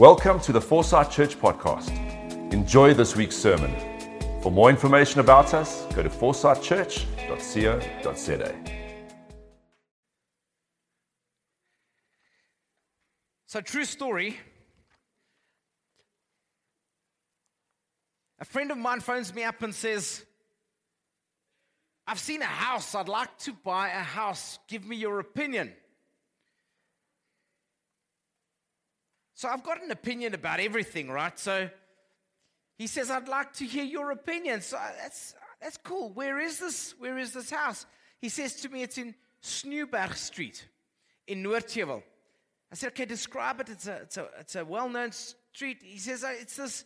Welcome to the Foresight Church podcast. Enjoy this week's sermon. For more information about us, go to foresightchurch.co.za. So, true story. A friend of mine phones me up and says, I've seen a house. I'd like to buy a house. Give me your opinion. So I've got an opinion about everything, right? So he says, I'd like to hear your opinion. So that's, that's cool. Where is this? Where is this house? He says to me, it's in Snewberg Street in Noordheuwel. I said, okay, describe it. It's a, it's a, it's a well known street. He says, uh, it's this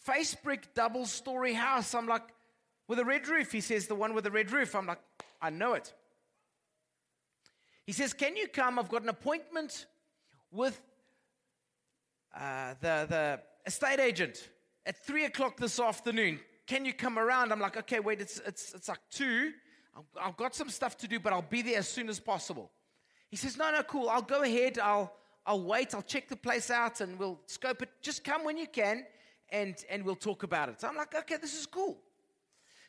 face brick double story house. I'm like, with a red roof. He says, the one with the red roof. I'm like, I know it. He says, Can you come? I've got an appointment with uh, the, the estate agent at three o'clock this afternoon. Can you come around? I'm like, okay, wait, it's, it's, it's like two. I've got some stuff to do, but I'll be there as soon as possible. He says, no, no, cool. I'll go ahead. I'll, I'll wait. I'll check the place out and we'll scope it. Just come when you can and, and we'll talk about it. So I'm like, okay, this is cool.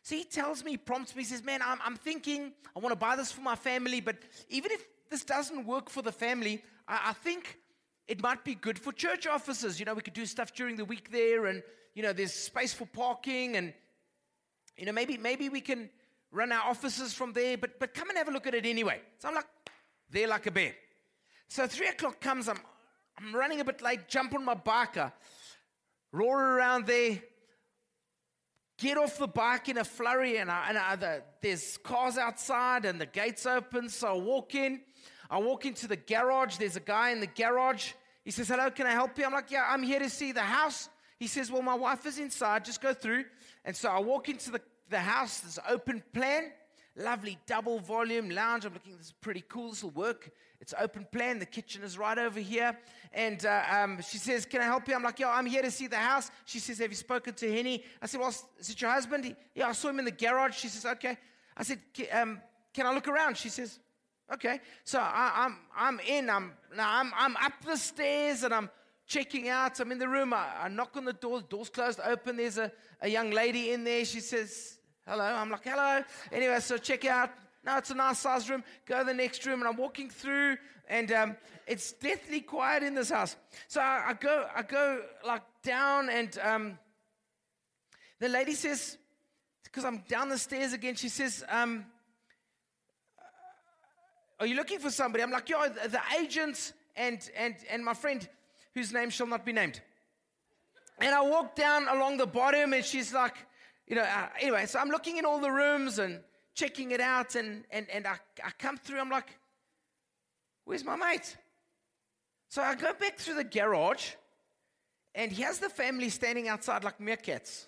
So he tells me, prompts me, says, man, I'm, I'm thinking I want to buy this for my family, but even if this doesn't work for the family, I, I think it might be good for church offices. You know, we could do stuff during the week there, and you know, there's space for parking, and you know, maybe maybe we can run our offices from there. But but come and have a look at it anyway. So I'm like, there like a bear. So three o'clock comes. I'm I'm running a bit late. Jump on my bike, uh, roar around there. Get off the bike in a flurry, and, I, and I, the, there's cars outside, and the gates open. So I walk in. I walk into the garage. There's a guy in the garage. He says, Hello, can I help you? I'm like, Yeah, I'm here to see the house. He says, Well, my wife is inside. Just go through. And so I walk into the, the house. There's open plan. Lovely double volume lounge. I'm looking, this is pretty cool. This will work. It's open plan. The kitchen is right over here. And uh, um, she says, Can I help you? I'm like, Yeah, I'm here to see the house. She says, Have you spoken to Henny? I said, Well, is it your husband? He, yeah, I saw him in the garage. She says, Okay. I said, um, Can I look around? She says, Okay, so I, am I'm, I'm in. I'm now I'm I'm up the stairs and I'm checking out. I'm in the room. I, I knock on the door. The door's closed open. There's a, a young lady in there. She says hello. I'm like hello. Anyway, so check out. Now it's a nice sized room. Go to the next room, and I'm walking through, and um, it's deathly quiet in this house. So I, I go I go like down, and um, the lady says, because I'm down the stairs again. She says. Um, are you looking for somebody? I'm like, Yeah, the agent and, and, and my friend, whose name shall not be named. And I walk down along the bottom, and she's like, You know, uh, anyway, so I'm looking in all the rooms and checking it out, and, and, and I, I come through, I'm like, Where's my mate? So I go back through the garage, and here's the family standing outside like meerkats,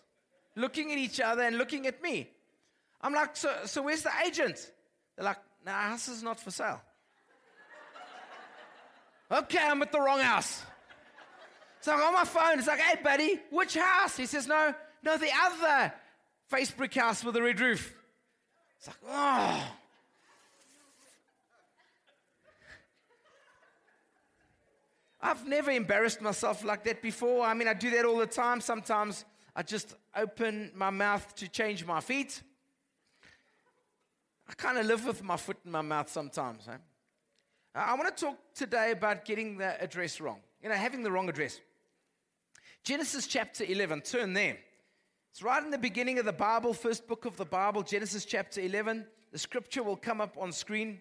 looking at each other and looking at me. I'm like, So, so where's the agent? They're like, no, house is not for sale. okay, I'm at the wrong house. So I'm on my phone. It's like, hey, buddy, which house? He says, no, no, the other face brick house with the red roof. It's like, oh. I've never embarrassed myself like that before. I mean, I do that all the time. Sometimes I just open my mouth to change my feet. I kind of live with my foot in my mouth sometimes. Eh? I want to talk today about getting the address wrong, you know, having the wrong address. Genesis chapter 11, turn there. It's right in the beginning of the Bible, first book of the Bible, Genesis chapter 11. The scripture will come up on screen.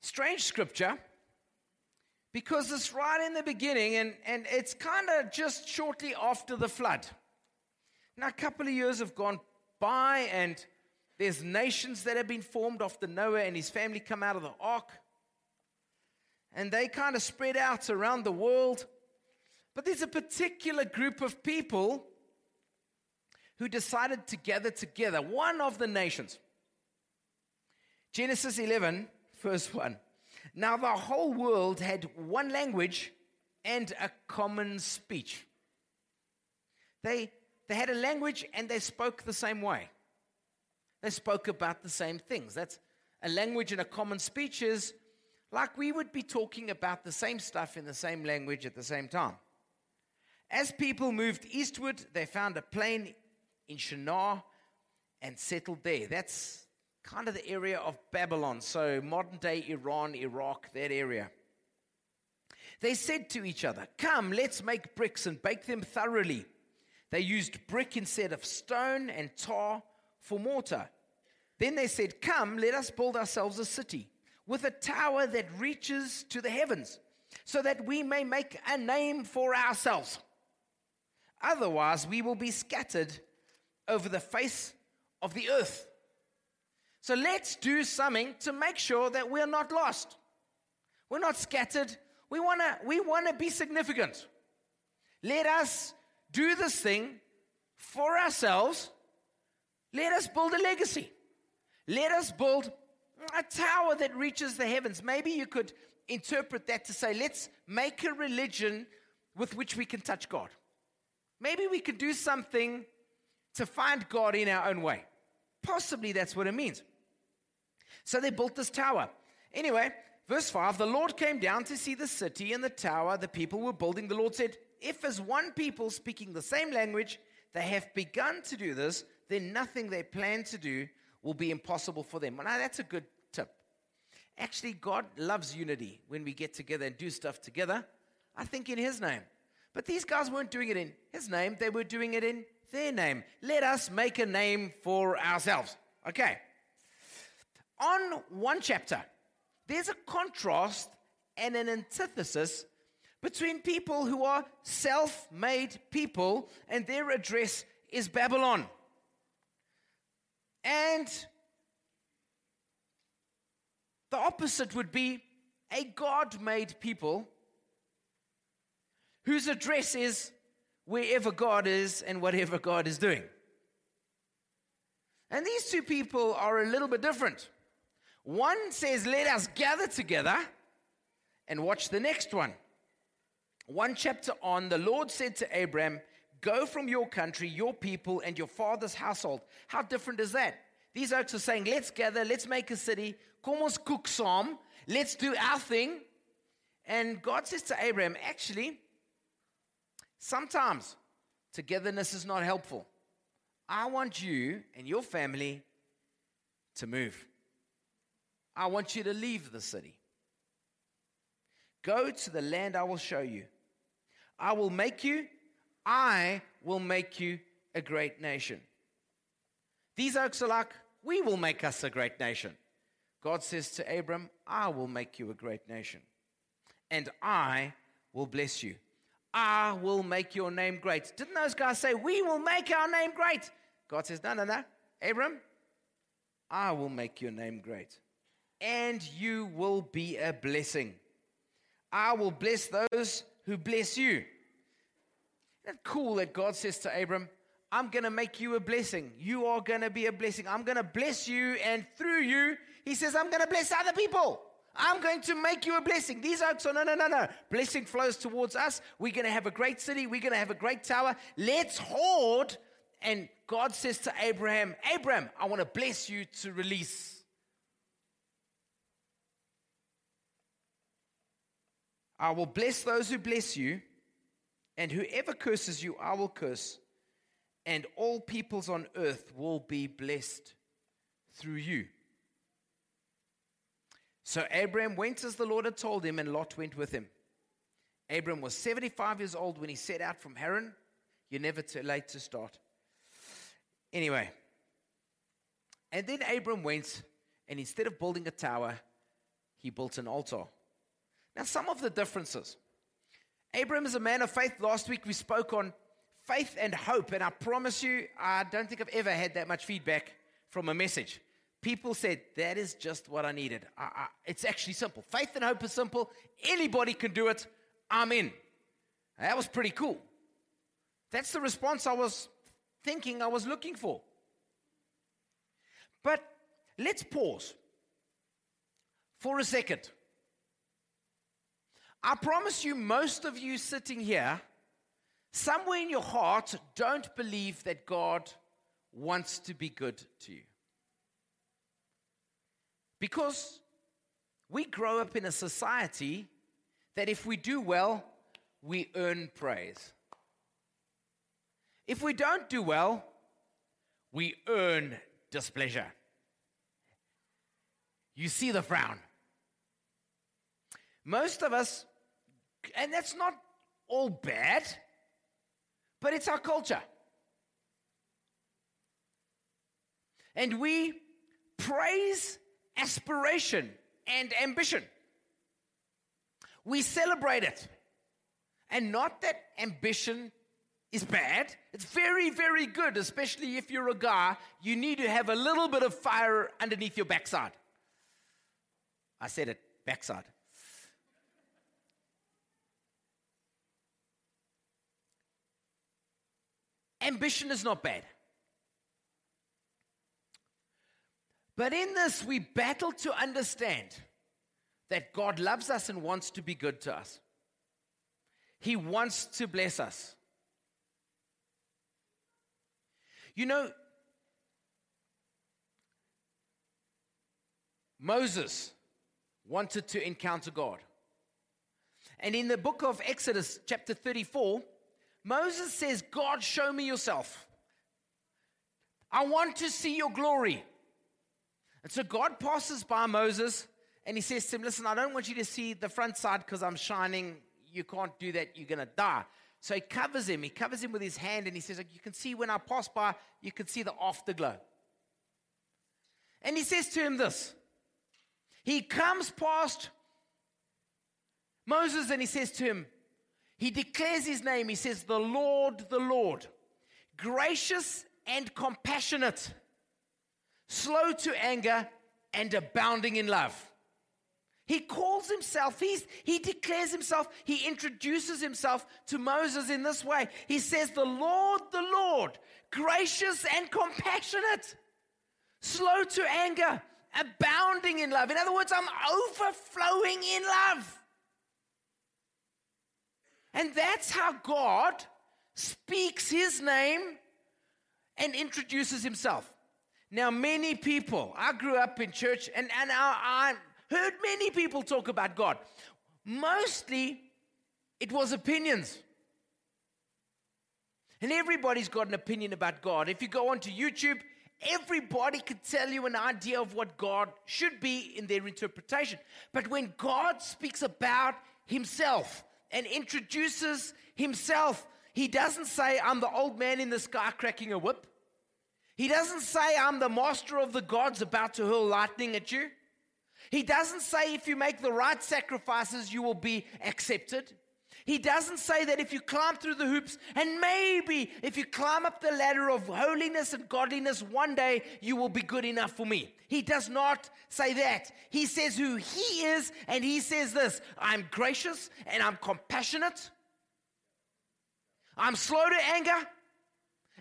Strange scripture because it's right in the beginning and, and it's kind of just shortly after the flood. Now, a couple of years have gone by, and there's nations that have been formed after Noah and his family come out of the ark. And they kind of spread out around the world. But there's a particular group of people who decided to gather together, one of the nations. Genesis 11, verse 1. Now the whole world had one language and a common speech. They they had a language and they spoke the same way. They spoke about the same things. That's a language and a common speech is like we would be talking about the same stuff in the same language at the same time. As people moved eastward, they found a plain in Shinar and settled there. That's kind of the area of Babylon, so modern day Iran, Iraq, that area. They said to each other, Come, let's make bricks and bake them thoroughly. They used brick instead of stone and tar for mortar. Then they said, Come, let us build ourselves a city with a tower that reaches to the heavens, so that we may make a name for ourselves. Otherwise, we will be scattered over the face of the earth. So let's do something to make sure that we're not lost. We're not scattered. We want to we want to be significant. Let us do this thing for ourselves. Let us build a legacy. Let us build a tower that reaches the heavens. Maybe you could interpret that to say, let's make a religion with which we can touch God. Maybe we could do something to find God in our own way. Possibly that's what it means. So they built this tower. Anyway, verse 5 the Lord came down to see the city and the tower the people were building. The Lord said, If as one people speaking the same language, they have begun to do this, then nothing they plan to do will be impossible for them. Now, that's a good tip. Actually, God loves unity when we get together and do stuff together. I think in His name. But these guys weren't doing it in His name, they were doing it in their name. Let us make a name for ourselves. Okay. On one chapter, there's a contrast and an antithesis between people who are self made people and their address is Babylon. And the opposite would be a God made people whose address is wherever God is and whatever God is doing. And these two people are a little bit different. One says, Let us gather together, and watch the next one. One chapter on, the Lord said to Abram, Go from your country, your people, and your father's household. How different is that? These okes are saying, let's gather, let's make a city, kom ons kook let's do our thing. And God says to Abraham, actually, sometimes togetherness is not helpful. I want you and your family to move. I want you to leave the city. Go to the land I will show you. I will make you I will make you a great nation. These okes are like, we will make us a great nation. God says to Abram, I will make you a great nation, and I will bless you. I will make your name great. Didn't those guys say, We will make our name great? God says, No, no, no. Abram, I will make your name great, and you will be a blessing. I will bless those who bless you. Isn't that cool that God says to Abram, I'm going to make you a blessing. You are going to be a blessing. I'm going to bless you, and through you, He says, I'm going to bless other people. I'm going to make you a blessing. These okes are no, no, no, no. Blessing flows towards us. We're going to have a great city. We're going to have a great tower. Let's hoard. And God says to Abraham, Abraham, I want to bless you to release. I will bless those who bless you, and whoever curses you, I will curse, and all peoples on earth will be blessed through you. So Abram went as the Lord had told him, and Lot went with him. Abram was 75 years old when he set out from Haran. You're never too late to start. Anyway, and then Abram went, and instead of building a tower, he built an altar. Now, some of the differences. Abram is a man of faith. Last week we spoke on faith and hope, and I promise you, I don't think I've ever had that much feedback from a message. People said, That is just what I needed. I, I, it's actually simple. Faith and hope is simple. Anybody can do it. I'm in. That was pretty cool. That's the response I was thinking I was looking for. But let's pause for a second. I promise you, most of you sitting here, somewhere in your heart, don't believe that God wants to be good to you. Because we grow up in a society that if we do well, we earn praise. If we don't do well, we earn displeasure. You see the frown. Most of us, and that's not all bad, but it's our culture. And we praise aspiration and ambition. We celebrate it. And not that ambition is bad. It's very, very good, especially if you're a guy. You need to have a little bit of fire underneath your backside. I said it, backside. Ambition is not bad. But in this, we battle to understand that God loves us and wants to be good to us. He wants to bless us. You know, Moses wanted to encounter God. And in the book of Exodus, chapter 34, Moses says, God, show me yourself. I want to see your glory. And so God passes by Moses and he says to him, Listen, I don't want you to see the front side because I'm shining. You can't do that. You're going to die. So he covers him. He covers him with his hand and he says, You can see when I pass by, you can see the afterglow. And he says to him this He comes past Moses and he says to him, He declares his name. He says, The Lord, the Lord, gracious and compassionate, slow to anger, and abounding in love he calls himself, he's, he declares himself, he introduces himself to Moses in this way. He says, The Lord, the Lord, gracious and compassionate, slow to anger, abounding in love. In other words, I'm overflowing in love. And that's how God speaks his name and introduces himself. Now, many people, I grew up in church, and, and I, I heard many people talk about God. Mostly, it was opinions. And everybody's got an opinion about God. If you go onto YouTube, everybody could tell you an idea of what God should be in their interpretation. But when God speaks about Himself and introduces Himself, He doesn't say, I'm the old man in the sky cracking a whip. He doesn't say, I'm the master of the gods about to hurl lightning at you. He doesn't say if you make the right sacrifices, you will be accepted. He doesn't say that if you climb through the hoops and maybe if you climb up the ladder of holiness and godliness, one day you will be good enough for me. He does not say that. He says who he is, and he says this I'm gracious and I'm compassionate. I'm slow to anger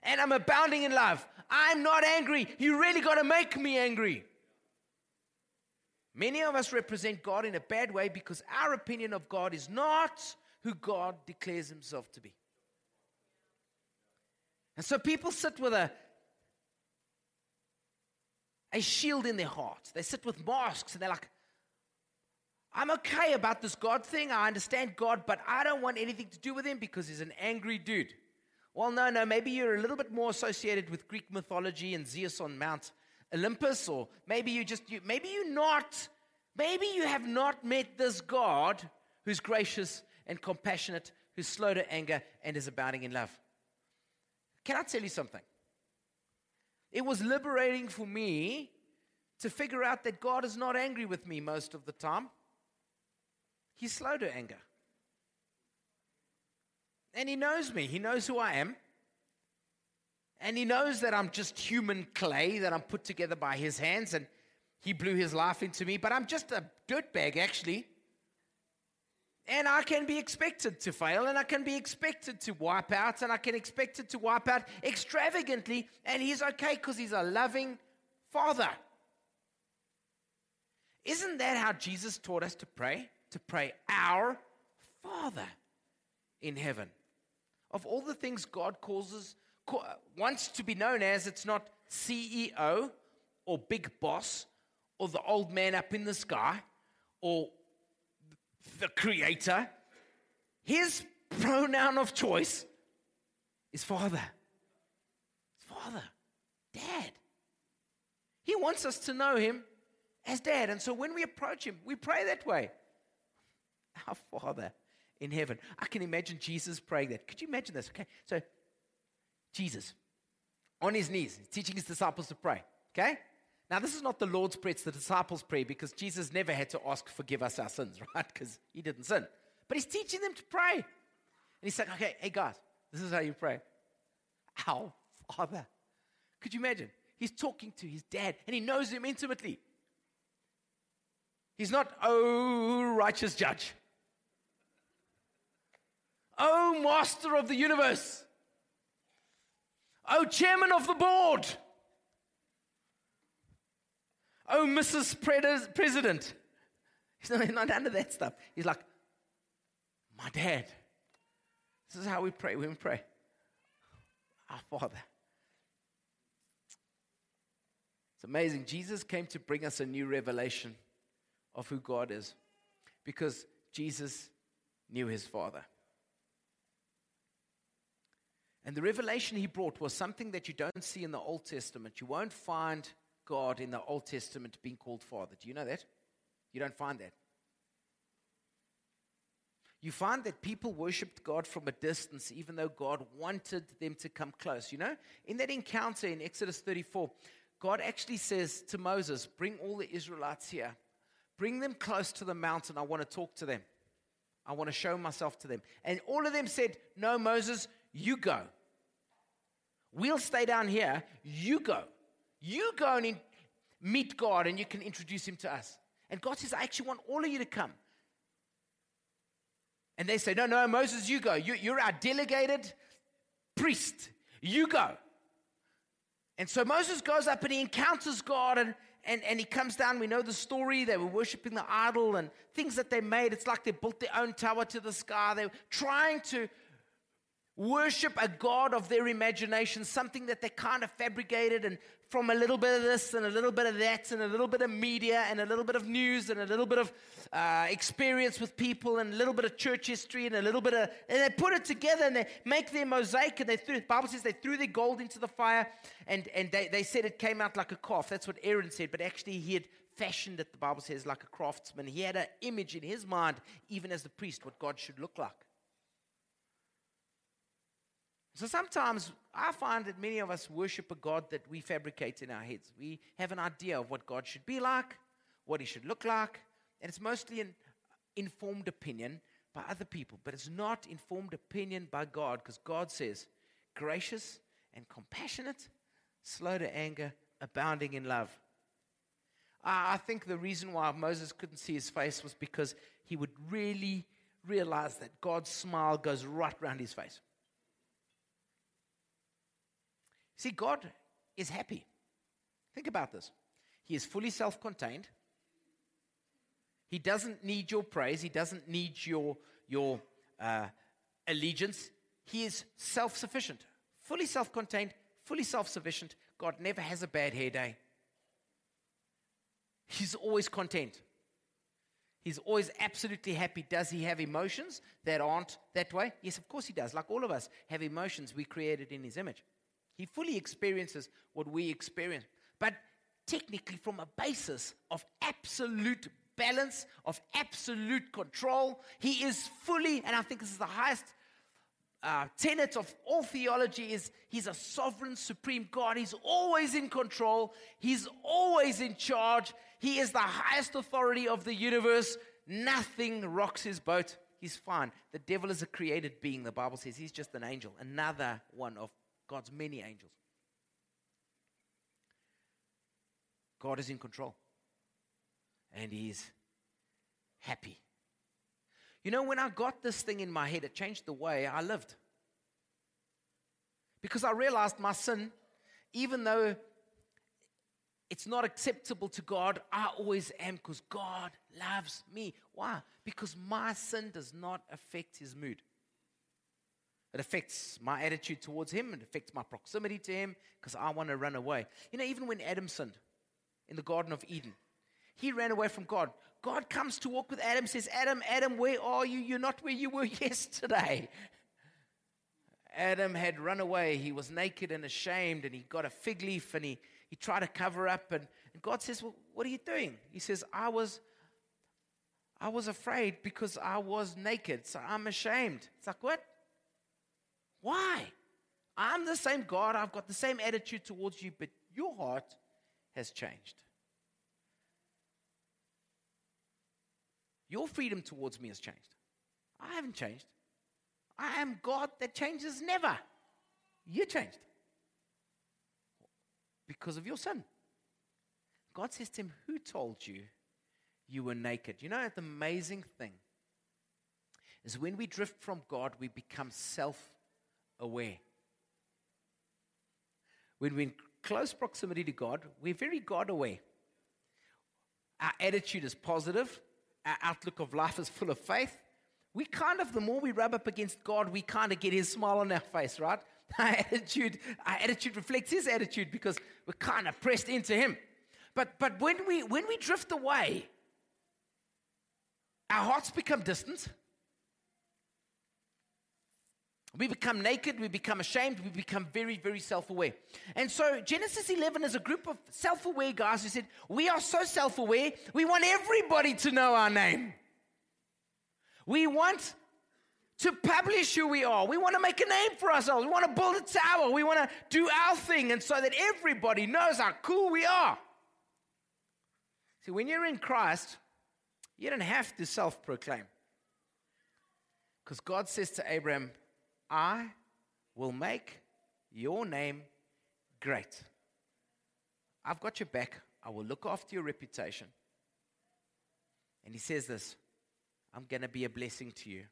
and I'm abounding in love. I'm not angry. You really got to make me angry. Many of us represent God in a bad way because our opinion of God is not who God declares himself to be. And so people sit with a, a shield in their hearts. They sit with masks and they're like, I'm okay about this God thing. I understand God, but I don't want anything to do with him because he's an angry dude. Well, no, no, maybe you're a little bit more associated with Greek mythology and Zeus on Mount Olympus, or maybe you just, you, maybe you're not, maybe you have not met this God who's gracious and compassionate, who's slow to anger and is abounding in love. Can I tell you something? It was liberating for me to figure out that God is not angry with me most of the time. He's slow to anger. And He knows me, He knows who I am. And he knows that I'm just human clay that I'm put together by his hands, and he blew his life into me, but I'm just a dirtbag, actually. And I can be expected to fail, and I can be expected to wipe out, and I can expect it to wipe out extravagantly, and he's okay because he's a loving father. Isn't that how Jesus taught us to pray? To pray, Our Father in heaven. Of all the things God causes wants to be known as, it's not CEO or big boss or the old man up in the sky or the creator, his pronoun of choice is father. It's Father, dad. He wants us to know him as dad. And so when we approach him, we pray that way. Our Father in heaven. I can imagine Jesus praying that. Could you imagine this? Okay. So, Jesus on his knees, teaching his disciples to pray. Okay? Now, this is not the Lord's Prayer, it's the disciples' prayer because Jesus never had to ask, forgive us our sins, right? Because he didn't sin. But he's teaching them to pray. And he's like, okay, hey guys, this is how you pray. Our Father. Could you imagine? He's talking to his dad and he knows him intimately. He's not, oh, righteous judge. Oh, master of the universe. Oh, chairman of the board. Oh, Mrs. President. He's not, not under that stuff. He's like, my dad. This is how we pray when we pray. Our Father. It's amazing. Jesus came to bring us a new revelation of who God is because Jesus knew his Father. And the revelation he brought was something that you don't see in the Old Testament. You won't find God in the Old Testament being called Father. Do you know that? You don't find that. You find that people worshiped God from a distance, even though God wanted them to come close. You know, in that encounter in Exodus 34, God actually says to Moses, Bring all the Israelites here, bring them close to the mountain. I want to talk to them, I want to show myself to them. And all of them said, No, Moses, you go. We'll stay down here. You go. You go and in, meet God and you can introduce him to us. And God says, I actually want all of you to come. And they say, No, no, Moses, you go. You, you're our delegated priest. You go. And so Moses goes up and he encounters God and, and, and he comes down. We know the story. They were worshiping the idol and things that they made. It's like they built their own tower to the sky. They were trying to worship a God of their imagination, something that they kind of fabricated and from a little bit of this and a little bit of that and a little bit of media and a little bit of news and a little bit of uh, experience with people and a little bit of church history and a little bit of, and they put it together and they make their mosaic and they threw, the Bible says they threw their gold into the fire and, and they, they said it came out like a calf. That's what Aaron said, but actually he had fashioned it, the Bible says, like a craftsman. He had an image in his mind, even as the priest, what God should look like. So sometimes I find that many of us worship a God that we fabricate in our heads. We have an idea of what God should be like, what he should look like, and it's mostly an informed opinion by other people, but it's not informed opinion by God because God says, gracious and compassionate, slow to anger, abounding in love. I think the reason why Moses couldn't see his face was because he would really realize that God's smile goes right around his face. See, God is happy. Think about this. He is fully self contained. He doesn't need your praise, He doesn't need your, your uh, allegiance. He is self sufficient, fully self contained, fully self sufficient. God never has a bad hair day. He's always content. He's always absolutely happy. Does he have emotions that aren't that way? Yes, of course he does. Like all of us have emotions we created in his image. He fully experiences what we experience. But technically, from a basis of absolute balance, of absolute control, he is fully, and I think this is the highest uh, tenet of all theology is he's a sovereign supreme god. He's always in control. He's always in charge. He is the highest authority of the universe. Nothing rocks his boat. He's fine. The devil is a created being the bible says. He's just an angel another one of God's many angels. God is in control. And He's happy. You know, when I got this thing in my head, it changed the way I lived. Because I realized my sin, even though it's not acceptable to God, I always am because God loves me. Why? Because my sin does not affect His mood. It affects my attitude towards him. It affects my proximity to him because I want to run away. You know, even when Adam sinned in the Garden of Eden, he ran away from God. God comes to walk with Adam, says, Adam, Adam, where are you? You're not where you were yesterday. Adam had run away. He was naked and ashamed, and he got a fig leaf and he, he tried to cover up. And, and God says, Well, what are you doing? He says, I was I was afraid because I was naked, so I'm ashamed. It's like, what? Why? I'm the same God, I've got the same attitude towards you, but your heart has changed. Your freedom towards me has changed. I haven't changed. I am God that changes never. You changed because of your sin. God says to him, Who told you you were naked? You know, the amazing thing is when we drift from God, we become self aware. When we're in close proximity to God, we're very God aware. Our attitude is positive, our outlook of life is full of faith. We kind of, the more we rub up against God, we kind of get his smile on our face, right? Our attitude, our attitude reflects his attitude because we're kind of pressed into him. But, but when, we, when we drift away, our hearts become distant. We become naked, we become ashamed, we become very, very self aware. And so, Genesis 11 is a group of self aware guys who said, We are so self aware, we want everybody to know our name. We want to publish who we are. We want to make a name for ourselves. We want to build a tower. We want to do our thing, and so that everybody knows how cool we are. See, when you're in Christ, you don't have to self proclaim. Because God says to Abraham, I will make your name great. I've got your back. I will look after your reputation. And he says this I'm going to be a blessing to you.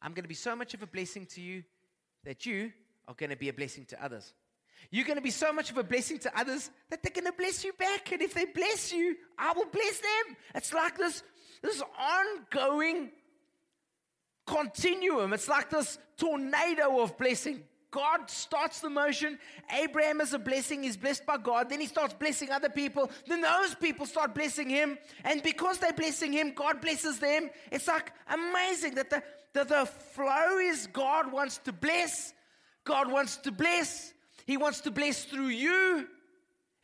I'm going to be so much of a blessing to you that you are going to be a blessing to others. You're going to be so much of a blessing to others that they're going to bless you back. And if they bless you, I will bless them. It's like this, this ongoing continuum. It's like this tornado of blessing. God starts the motion. Abraham is a blessing. He's blessed by God. Then he starts blessing other people. Then those people start blessing him. And because they're blessing him, God blesses them. It's like amazing that the, that the flow is God wants to bless. God wants to bless. He wants to bless through you.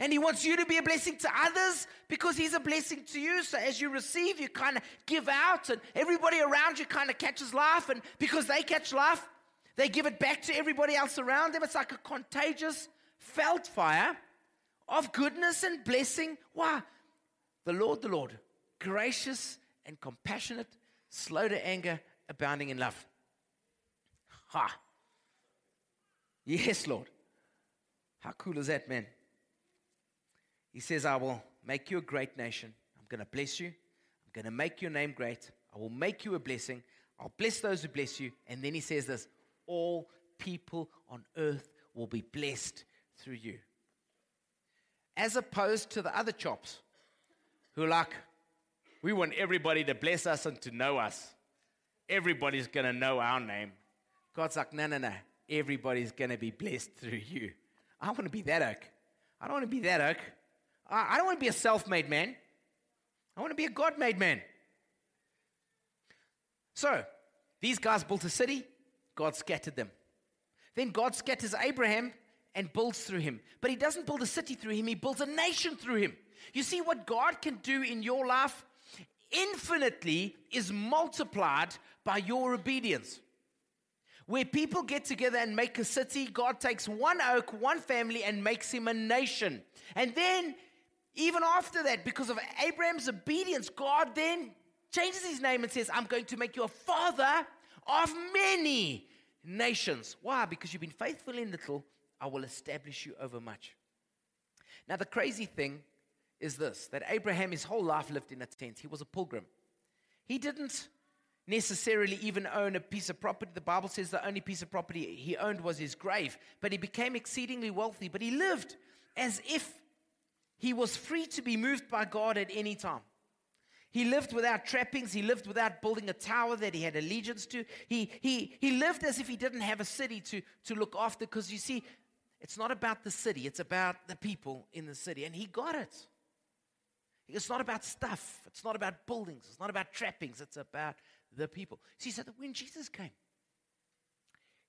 And he wants you to be a blessing to others because he's a blessing to you. So as you receive, you kind of give out, and everybody around you kind of catches life. And because they catch life, they give it back to everybody else around them. It's like a contagious veld fire of goodness and blessing. Why? The Lord, the Lord, gracious and compassionate, slow to anger, abounding in love. Ha. Yes, Lord. How cool is that, man? He says, I will make you a great nation. I'm going to bless you. I'm going to make your name great. I will make you a blessing. I'll bless those who bless you. And then he says this all people on earth will be blessed through you. As opposed to the other chops who are like, we want everybody to bless us and to know us. Everybody's going to know our name. God's like, no, no, no. Everybody's going to be blessed through you. I want to be that oke. I don't want to be that oke. I don't want to be a self made man. I want to be a God made man. So, these guys built a city, God scattered them. Then God scatters Abraham and builds through him. But he doesn't build a city through him, he builds a nation through him. You see, what God can do in your life infinitely is multiplied by your obedience. Where people get together and make a city, God takes one oke, one family, and makes him a nation. And then, even after that, because of Abraham's obedience, God then changes his name and says, I'm going to make you a father of many nations. Why? Because you've been faithful in little, I will establish you over much. Now, the crazy thing is this that Abraham, his whole life, lived in a tent. He was a pilgrim. He didn't necessarily even own a piece of property. The Bible says the only piece of property he owned was his grave, but he became exceedingly wealthy. But he lived as if he was free to be moved by God at any time. He lived without trappings. He lived without building a tower that he had allegiance to. He, he, he lived as if he didn't have a city to, to look after because you see, it's not about the city, it's about the people in the city. And he got it. It's not about stuff. It's not about buildings. It's not about trappings. It's about the people. See, so that when Jesus came,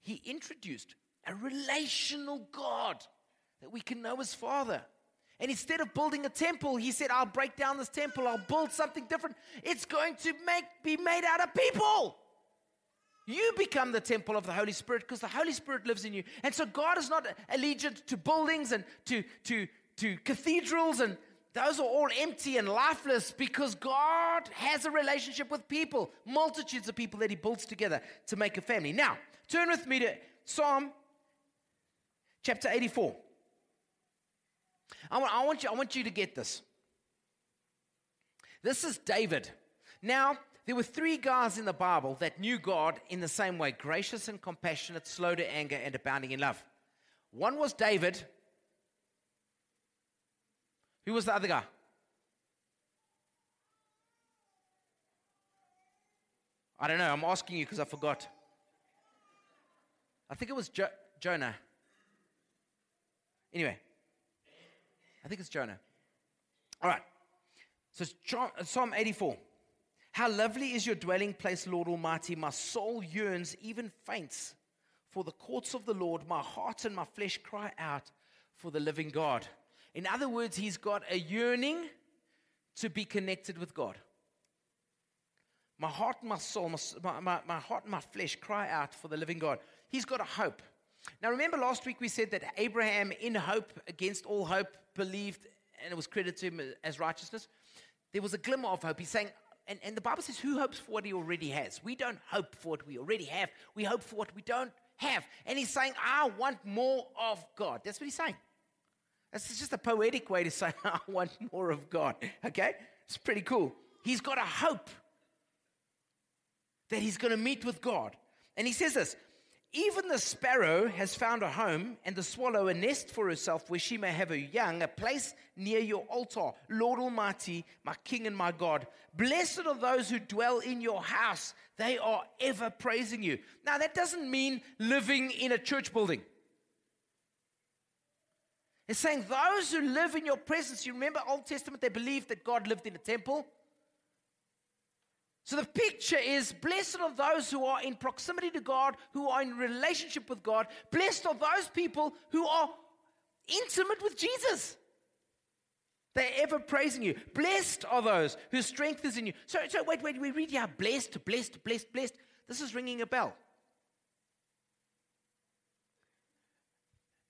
he introduced a relational God that we can know as Father. And instead of building a temple, he said, I'll break down this temple, I'll build something different. It's going to make, be made out of people. You become the temple of the Holy Spirit because the Holy Spirit lives in you. And so God is not allegiant to buildings and to, to, to cathedrals, and those are all empty and lifeless because God has a relationship with people, multitudes of people that He builds together to make a family. Now, turn with me to Psalm chapter 84. I want, I want, you, I want you to get this. This is David. Now, there were three guys in the Bible that knew God in the same way gracious and compassionate, slow to anger, and abounding in love. One was David. Who was the other guy? I don't know. I'm asking you because I forgot. I think it was jo- Jonah. Anyway, I think it's Jonah. All right. So uh, Psalm 84. How lovely is your dwelling place, Lord Almighty. My soul yearns, even faints, for the courts of the Lord. My heart and my flesh cry out for the living God. In other words, he's got a yearning to be connected with God. My heart and my soul, my, my, my heart and my flesh cry out for the living God. He's got a hope. Now, remember last week we said that Abraham, in hope, against all hope, believed and it was credited to him as righteousness. There was a glimmer of hope. He's saying, and, and the Bible says, who hopes for what he already has? We don't hope for what we already have. We hope for what we don't have. And he's saying, I want more of God. That's what he's saying. That's just a poetic way to say, I want more of God. Okay? It's pretty cool. He's got a hope that he's going to meet with God. And he says this even the sparrow has found a home, and the swallow a nest for herself where she may have her young, a place near your altar. Lord Almighty, my King and my God. Blessed are those who dwell in your house, they are ever praising you. Now, that doesn't mean living in a church building. It's saying those who live in your presence. You remember Old Testament, they believed that God lived in a temple. So the picture is blessed are those who are in proximity to God, who are in relationship with God. Blessed are those people who are intimate with Jesus. They're ever praising you. Blessed are those whose strength is in you. So, so wait, wait, we read here blessed, blessed, blessed, blessed. This is ringing a bell.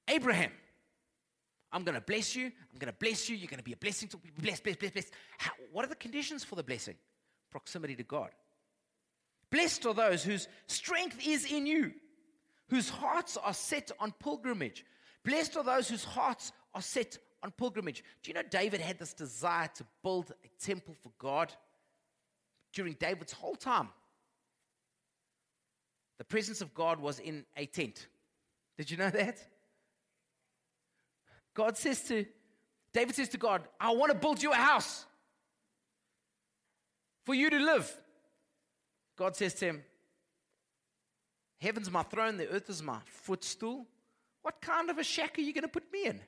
Abraham, I'm going to bless you. I'm going to bless you. You're going to be a blessing to people. Bless, bless, bless, bless. How, what are the conditions for the blessing? Proximity to God. Blessed are those whose strength is in you, whose hearts are set on pilgrimage. Blessed are those whose hearts are set on pilgrimage. Do you know David had this desire to build a temple for God during David's whole time? The presence of God was in a tent. Did you know that? God says to, David says to God, I want to build you a house for you to live. God says to him, Heaven's my throne, the earth is my footstool. What kind of a shack are you going to put me in?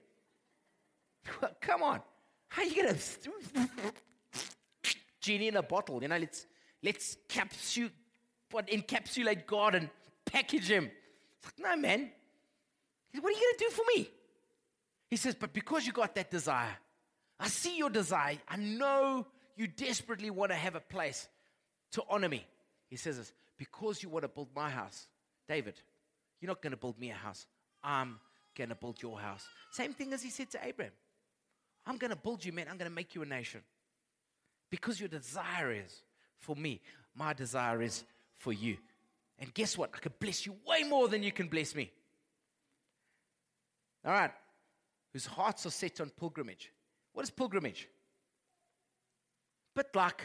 Come on. How are you going to. Genie in a bottle, you know, let's, let's capsule, what, encapsulate God and package him. It's like, no, man. What are you going to do for me? He says, but because you got that desire, I see your desire. I know you desperately want to have a place to honor me. He says this because you want to build my house, David, you're not going to build me a house. I'm going to build your house. Same thing as he said to Abraham I'm going to build you, man. I'm going to make you a nation. Because your desire is for me, my desire is for you. And guess what? I can bless you way more than you can bless me. All right. Whose hearts are set on pilgrimage. What is pilgrimage? Bit like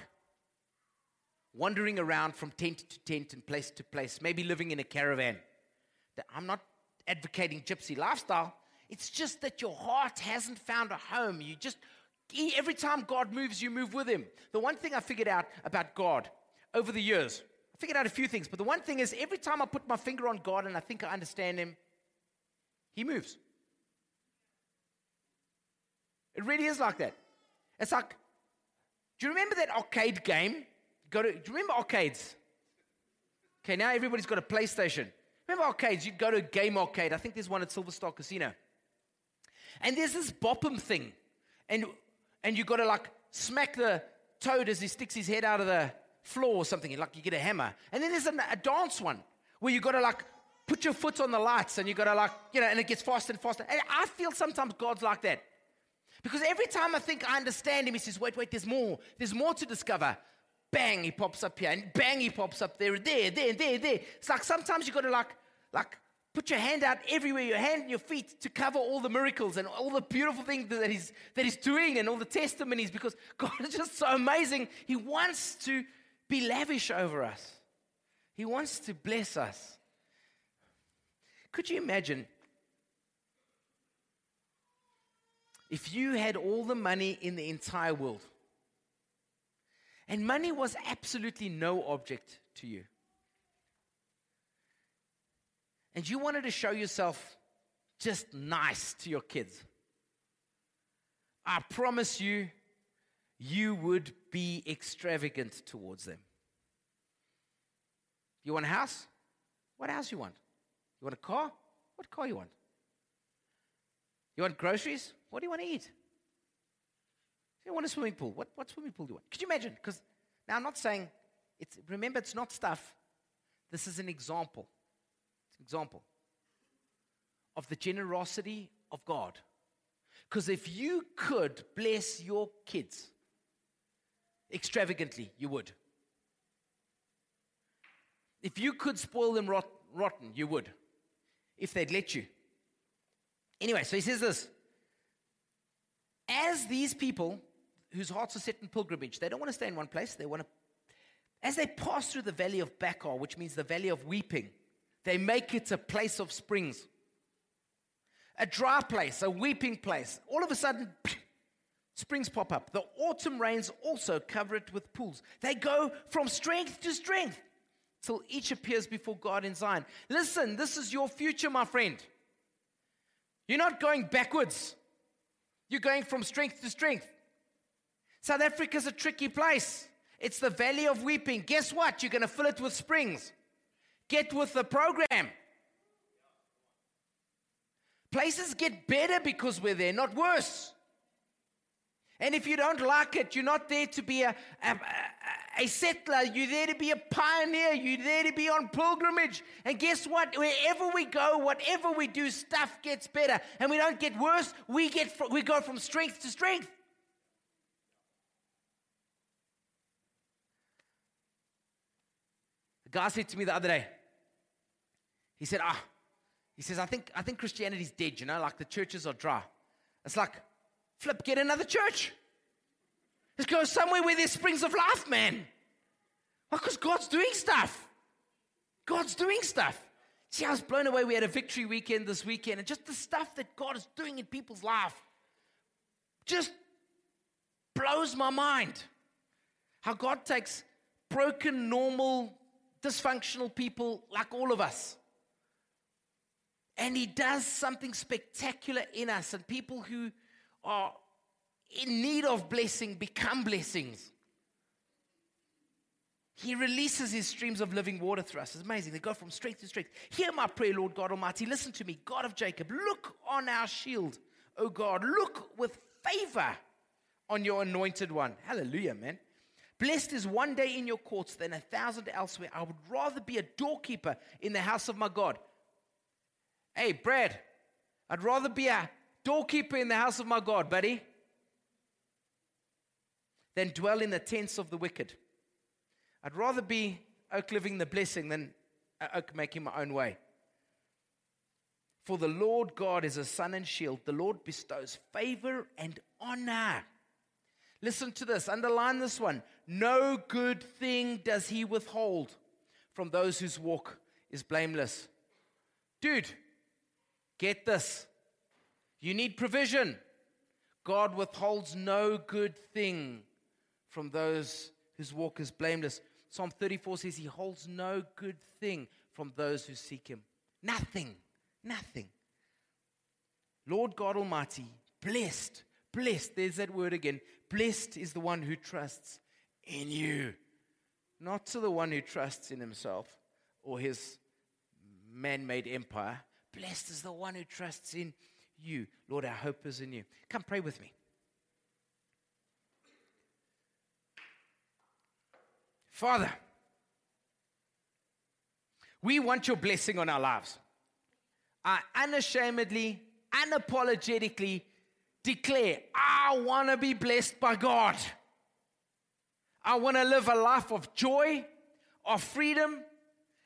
wandering around from tent to tent and place to place, maybe living in a caravan. I'm not advocating gypsy lifestyle. It's just that your heart hasn't found a home. You just, every time God moves, you move with Him. The one thing I figured out about God over the years, I figured out a few things, but the one thing is every time I put my finger on God and I think I understand Him, He moves. It really is like that. It's like Do you remember that arcade game? Go to, do you remember arcades? Okay, now everybody's got a PlayStation. Remember arcades? You'd go to a game arcade. I think there's one at Silver Star Casino. And there's this boppum thing. And, and you got to like smack the toad as he sticks his head out of the floor or something. Like you get a hammer. And then there's a, a dance one where you got to like put your foot on the lights and you got to like, you know, and it gets faster and faster. And I feel sometimes God's like that. Because every time I think I understand him, he says, wait, wait, there's more. There's more to discover. Bang, he pops up here, and bang, he pops up there, there, there, there, there. It's like sometimes you've got to like, like put your hand out everywhere, your hand and your feet to cover all the miracles and all the beautiful things that he's, that he's doing and all the testimonies because God is just so amazing. He wants to be lavish over us. He wants to bless us. Could you imagine if you had all the money in the entire world and money was absolutely no object to you? And you wanted to show yourself just nice to your kids. I promise you, you would be extravagant towards them. You want a house? What house you want? You want a car? What car you want? You want groceries? What do you want to eat? You want a swimming pool? What, what swimming pool do you want? Could you imagine? Because now I'm not saying it's remember it's not stuff. This is an example. It's an example of the generosity of God. Because if you could bless your kids extravagantly, you would. If you could spoil them rot- rotten, you would if they'd let you. Anyway, so he says this As these people whose hearts are set in pilgrimage, they don't want to stay in one place, they want to, as they pass through the valley of Baca, which means the valley of weeping, they make it a place of springs. A dry place, a weeping place. All of a sudden, springs pop up. The autumn rains also cover it with pools. They go from strength to strength till each appears before God in Zion. Listen, this is your future, my friend. You're not going backwards, you're going from strength to strength. South Africa's a tricky place. It's the valley of weeping. Guess what? You're going to fill it with springs. Get with the program. Places get better because we're there, not worse. And if you don't like it, you're not there to be a, a, a settler, you're there to be a pioneer, you're there to be on pilgrimage. And guess what? Wherever we go, whatever we do, stuff gets better. And we don't get worse, we, get, we go from strength to strength. The guy said to me the other day, he said, ah, he says, I think, I think Christianity's dead, you know, like the churches are dry. It's like, flip, get another church. Let's go somewhere where there's springs of life, man. Oh, because God's doing stuff. God's doing stuff. See, I was blown away. We had a victory weekend this weekend, and just the stuff that God is doing in people's life just blows my mind. How God takes broken, normal, dysfunctional people like all of us, and He does something spectacular in us, and people who are in need of blessing become blessings. He releases his streams of living water through us. It's amazing. They go from strength to strength. Hear my prayer, Lord God Almighty. Listen to me, God of Jacob. Look on our shield, O God. Look with favor on your anointed one. Hallelujah, man. Blessed is one day in your courts than a thousand elsewhere. I would rather be a doorkeeper in the house of my God. Hey, Brad, I'd rather be a doorkeeper in the house of my God, buddy than dwell in the tents of the wicked. I'd rather be oke living the blessing than making my own way. For the Lord God is a sun and shield. The Lord bestows favor and honor. Listen to this, underline this one. No good thing does he withhold from those whose walk is blameless. Dude, get this. You need provision. God withholds no good thing from those whose walk is blameless. Psalm 34 says he holds no good thing from those who seek him. Nothing. Nothing. Lord God Almighty, blessed, blessed, there's that word again, Blessed is the one who trusts in you, not to the one who trusts in himself or his man made empire. Blessed is the one who trusts in you. Lord, our hope is in you. Come pray with me. Father, we want your blessing on our lives. I unashamedly, unapologetically declare I want to be blessed by God. I want to live a life of joy, of freedom,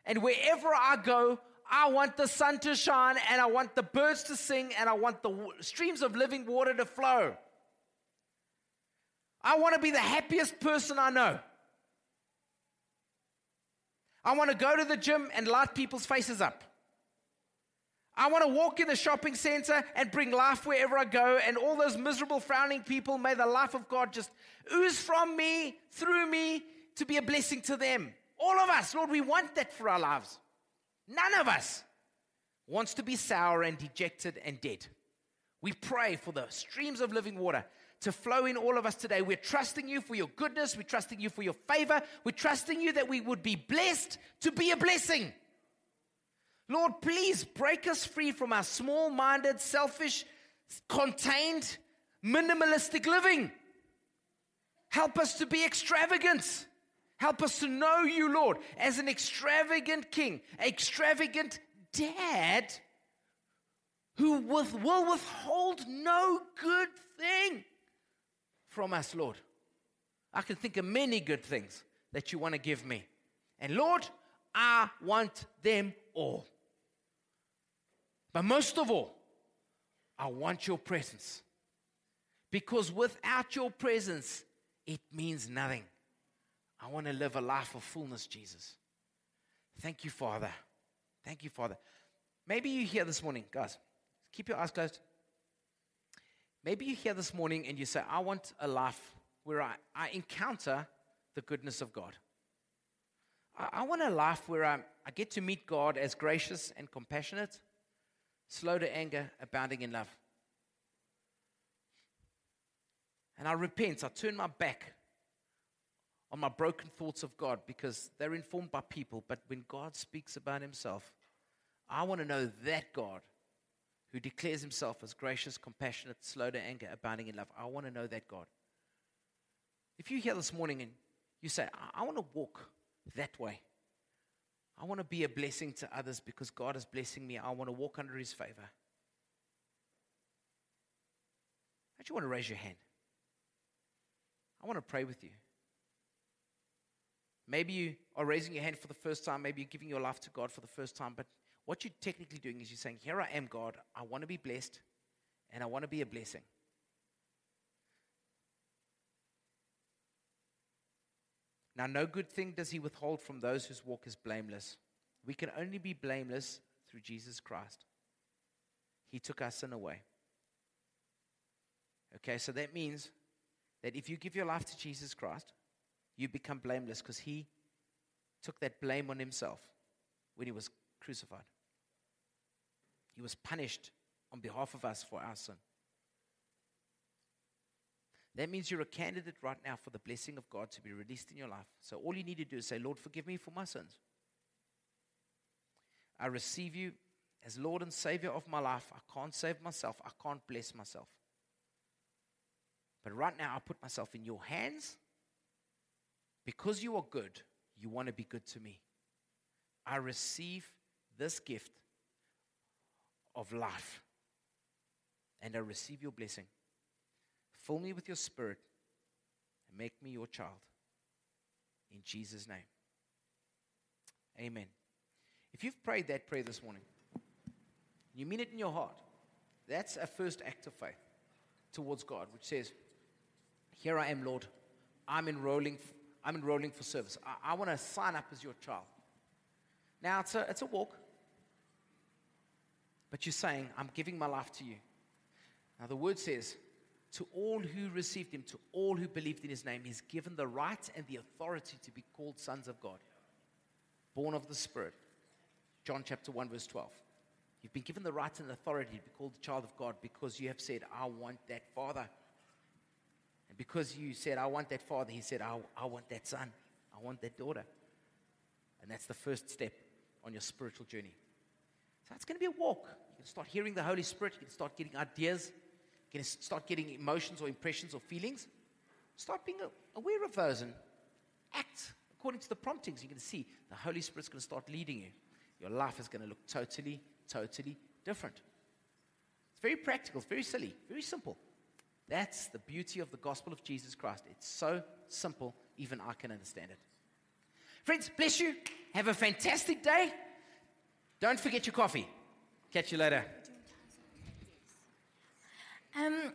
and wherever I go, I want the sun to shine, and I want the birds to sing, and I want the streams of living water to flow. I want to be the happiest person I know. I want to go to the gym and light people's faces up. I want to walk in the shopping center and bring life wherever I go, and all those miserable, frowning people, may the life of God just ooze from me, through me, to be a blessing to them. All of us, Lord, we want that for our lives. None of us wants to be sour and dejected and dead. We pray for the streams of living water to flow in all of us today. We're trusting you for your goodness. We're trusting you for your favor. We're trusting you that we would be blessed to be a blessing. Lord, please break us free from our small minded, selfish, contained, minimalistic living. Help us to be extravagant. Help us to know you, Lord, as an extravagant king, extravagant dad who will withhold no good thing from us, Lord. I can think of many good things that you want to give me. And Lord, I want them all. But most of all, I want your presence. Because without your presence, it means nothing. I want to live a life of fullness, Jesus. Thank you, Father. Thank you, Father. Maybe you're here this morning, guys. Keep your eyes closed. Maybe you're here this morning and you say, I want a life where I, I encounter the goodness of God. I, I want a life where I, I get to meet God as gracious and compassionate, slow to anger, abounding in love. And I repent, I turn my back on my broken thoughts of God because they're informed by people. But when God speaks about himself, I want to know that God who declares himself as gracious, compassionate, slow to anger, abounding in love. I want to know that God. If you're here this morning and you say, I, I want to walk that way, I want to be a blessing to others because God is blessing me, I want to walk under his favor. I just want to raise your hand. I want to pray with you. Maybe you are raising your hand for the first time. Maybe you're giving your life to God for the first time. But what you're technically doing is you're saying, Here I am, God. I want to be blessed and I want to be a blessing. Now, no good thing does he withhold from those whose walk is blameless. We can only be blameless through Jesus Christ. He took our sin away. Okay, so that means that if you give your life to Jesus Christ, you become blameless because he took that blame on himself when he was crucified. He was punished on behalf of us for our sin. That means you're a candidate right now for the blessing of God to be released in your life. So all you need to do is say, Lord, forgive me for my sins. I receive you as Lord and Savior of my life. I can't save myself, I can't bless myself. But right now, I put myself in your hands because you are good, you want to be good to me. I receive this gift of life, and I receive your blessing. Fill me with your spirit and make me your child. In Jesus' name. Amen. If you've prayed that prayer this morning, you mean it in your heart, that's a first act of faith towards God, which says, Here I am, Lord. I'm enrolling I'm enrolling for service. I, I want to sign up as your child. Now, it's a, it's a walk, but you're saying, I'm giving my life to you. Now, the word says, to all who received him, to all who believed in his name, he's given the right and the authority to be called sons of God, born of the Spirit. John chapter 1, verse 12. You've been given the right and authority to be called the child of God because you have said, I want that Father And because you said, I want that father, he said, I, I want that son. I want that daughter. And that's the first step on your spiritual journey. So it's going to be a walk. You can start hearing the Holy Spirit. You can start getting ideas. You can start getting emotions or impressions or feelings. Start being aware of those and act according to the promptings. Going to see the Holy Spirit's going to start leading you. Your life is going to look totally, totally different. It's very practical. It's very silly. Very simple. That's the beauty of the gospel of Jesus Christ. It's so simple, even I can understand it. Friends, bless you. Have a fantastic day. Don't forget your coffee. Catch you later. Um,